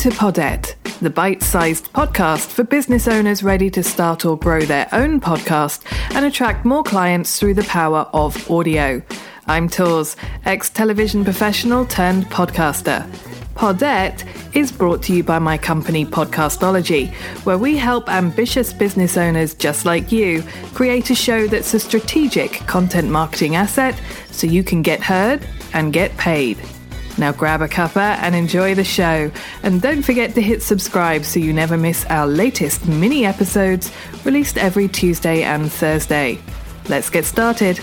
to Podette, the bite sized podcast for business owners ready to start or grow their own podcast and attract more clients through the power of audio. I'm Tors, ex television professional turned podcaster. Podette is brought to you by my company Podcastology, where we help ambitious business owners just like you create a show that's a strategic content marketing asset so you can get heard and get paid. Now grab a cuppa and enjoy the show. And don't forget to hit subscribe so you never miss our latest mini episodes released every Tuesday and Thursday. Let's get started.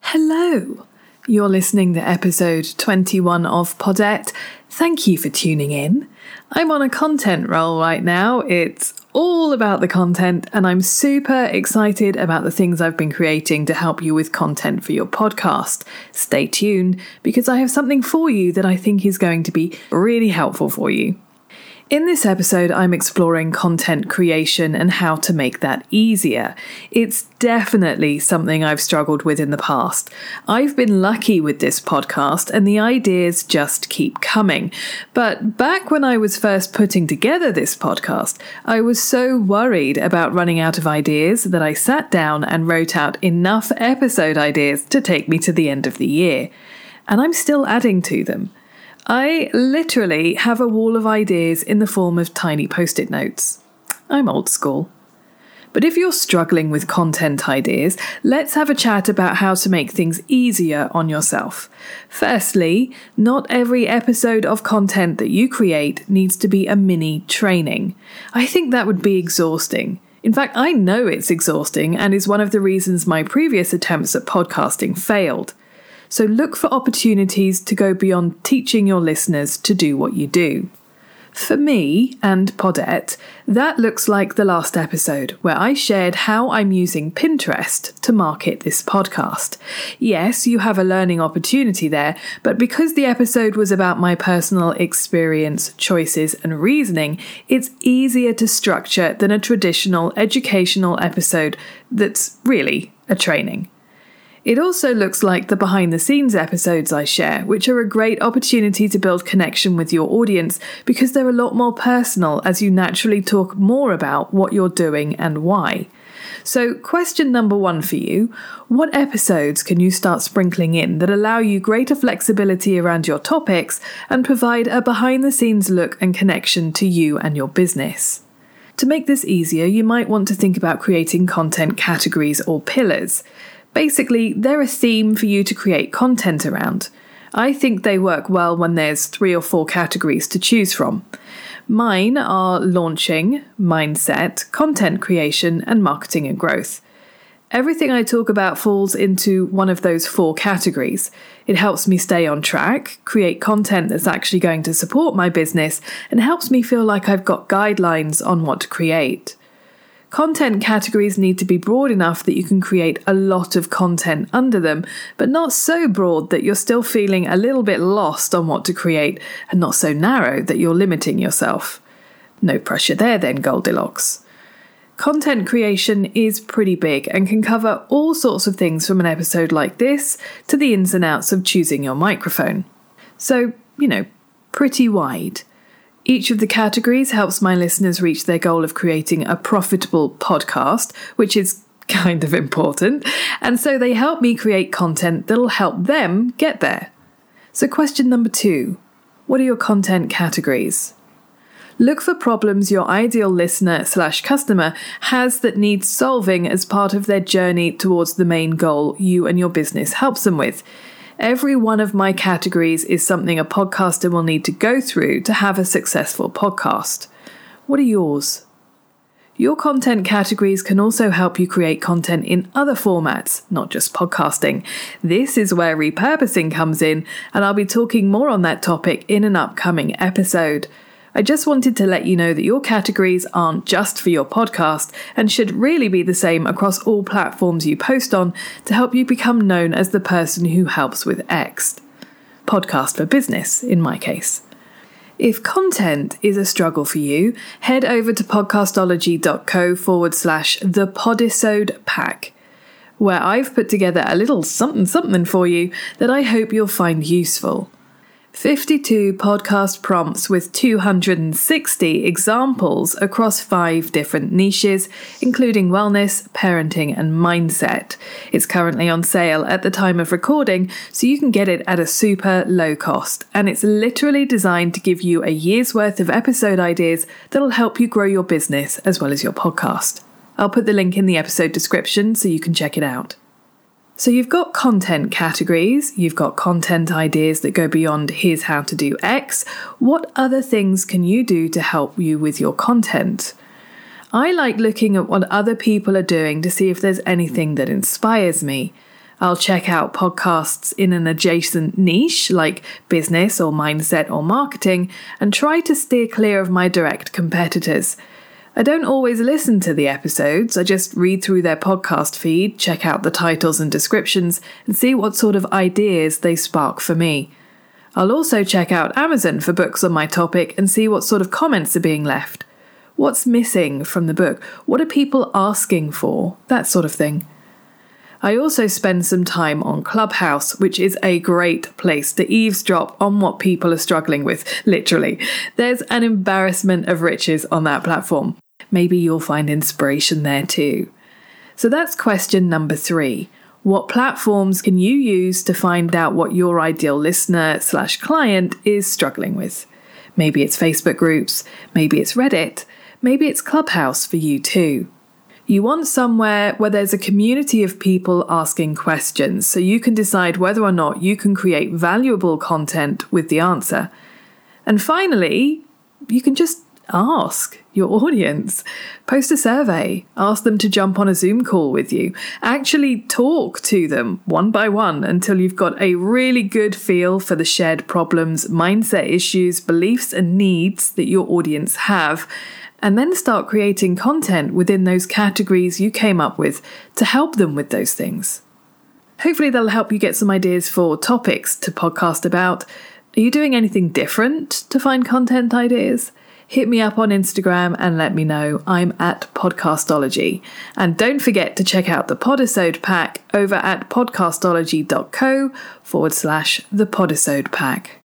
Hello. You're listening to episode 21 of Podette. Thank you for tuning in. I'm on a content roll right now. It's all about the content, and I'm super excited about the things I've been creating to help you with content for your podcast. Stay tuned because I have something for you that I think is going to be really helpful for you. In this episode, I'm exploring content creation and how to make that easier. It's definitely something I've struggled with in the past. I've been lucky with this podcast and the ideas just keep coming. But back when I was first putting together this podcast, I was so worried about running out of ideas that I sat down and wrote out enough episode ideas to take me to the end of the year. And I'm still adding to them. I literally have a wall of ideas in the form of tiny post it notes. I'm old school. But if you're struggling with content ideas, let's have a chat about how to make things easier on yourself. Firstly, not every episode of content that you create needs to be a mini training. I think that would be exhausting. In fact, I know it's exhausting and is one of the reasons my previous attempts at podcasting failed. So look for opportunities to go beyond teaching your listeners to do what you do. For me and Podette, that looks like the last episode where I shared how I'm using Pinterest to market this podcast. Yes, you have a learning opportunity there, but because the episode was about my personal experience, choices, and reasoning, it's easier to structure than a traditional educational episode that's really a training. It also looks like the behind the scenes episodes I share, which are a great opportunity to build connection with your audience because they're a lot more personal as you naturally talk more about what you're doing and why. So, question number one for you What episodes can you start sprinkling in that allow you greater flexibility around your topics and provide a behind the scenes look and connection to you and your business? To make this easier, you might want to think about creating content categories or pillars. Basically, they're a theme for you to create content around. I think they work well when there's three or four categories to choose from. Mine are launching, mindset, content creation, and marketing and growth. Everything I talk about falls into one of those four categories. It helps me stay on track, create content that's actually going to support my business, and helps me feel like I've got guidelines on what to create. Content categories need to be broad enough that you can create a lot of content under them, but not so broad that you're still feeling a little bit lost on what to create, and not so narrow that you're limiting yourself. No pressure there, then, Goldilocks. Content creation is pretty big and can cover all sorts of things from an episode like this to the ins and outs of choosing your microphone. So, you know, pretty wide. Each of the categories helps my listeners reach their goal of creating a profitable podcast, which is kind of important. And so they help me create content that'll help them get there. So, question number two What are your content categories? Look for problems your ideal listener slash customer has that needs solving as part of their journey towards the main goal you and your business helps them with. Every one of my categories is something a podcaster will need to go through to have a successful podcast. What are yours? Your content categories can also help you create content in other formats, not just podcasting. This is where repurposing comes in, and I'll be talking more on that topic in an upcoming episode. I just wanted to let you know that your categories aren't just for your podcast and should really be the same across all platforms you post on to help you become known as the person who helps with X. Podcast for business, in my case. If content is a struggle for you, head over to podcastology.co forward slash the podisode pack. where I've put together a little something something for you that I hope you'll find useful. 52 podcast prompts with 260 examples across five different niches, including wellness, parenting, and mindset. It's currently on sale at the time of recording, so you can get it at a super low cost. And it's literally designed to give you a year's worth of episode ideas that'll help you grow your business as well as your podcast. I'll put the link in the episode description so you can check it out. So you've got content categories, you've got content ideas that go beyond here's how to do X. What other things can you do to help you with your content? I like looking at what other people are doing to see if there's anything that inspires me. I'll check out podcasts in an adjacent niche like business or mindset or marketing and try to steer clear of my direct competitors. I don't always listen to the episodes, I just read through their podcast feed, check out the titles and descriptions, and see what sort of ideas they spark for me. I'll also check out Amazon for books on my topic and see what sort of comments are being left. What's missing from the book? What are people asking for? That sort of thing. I also spend some time on Clubhouse, which is a great place to eavesdrop on what people are struggling with, literally. There's an embarrassment of riches on that platform. Maybe you'll find inspiration there too. So that's question number three. What platforms can you use to find out what your ideal listener slash client is struggling with? Maybe it's Facebook groups, maybe it's Reddit, maybe it's Clubhouse for you too. You want somewhere where there's a community of people asking questions so you can decide whether or not you can create valuable content with the answer. And finally, you can just ask your audience. Post a survey, ask them to jump on a Zoom call with you. Actually, talk to them one by one until you've got a really good feel for the shared problems, mindset issues, beliefs, and needs that your audience have and then start creating content within those categories you came up with to help them with those things. Hopefully, that'll help you get some ideas for topics to podcast about. Are you doing anything different to find content ideas? Hit me up on Instagram and let me know. I'm at Podcastology. And don't forget to check out the Podisode pack over at podcastology.co forward slash the Podisode pack.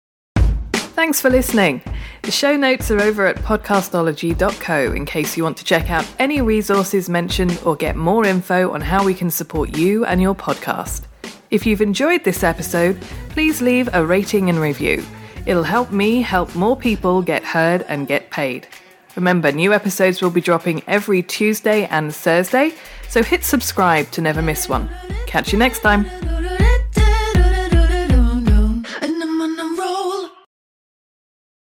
Thanks for listening. The show notes are over at podcastology.co in case you want to check out any resources mentioned or get more info on how we can support you and your podcast. If you've enjoyed this episode, please leave a rating and review. It'll help me help more people get heard and get paid. Remember, new episodes will be dropping every Tuesday and Thursday, so hit subscribe to never miss one. Catch you next time.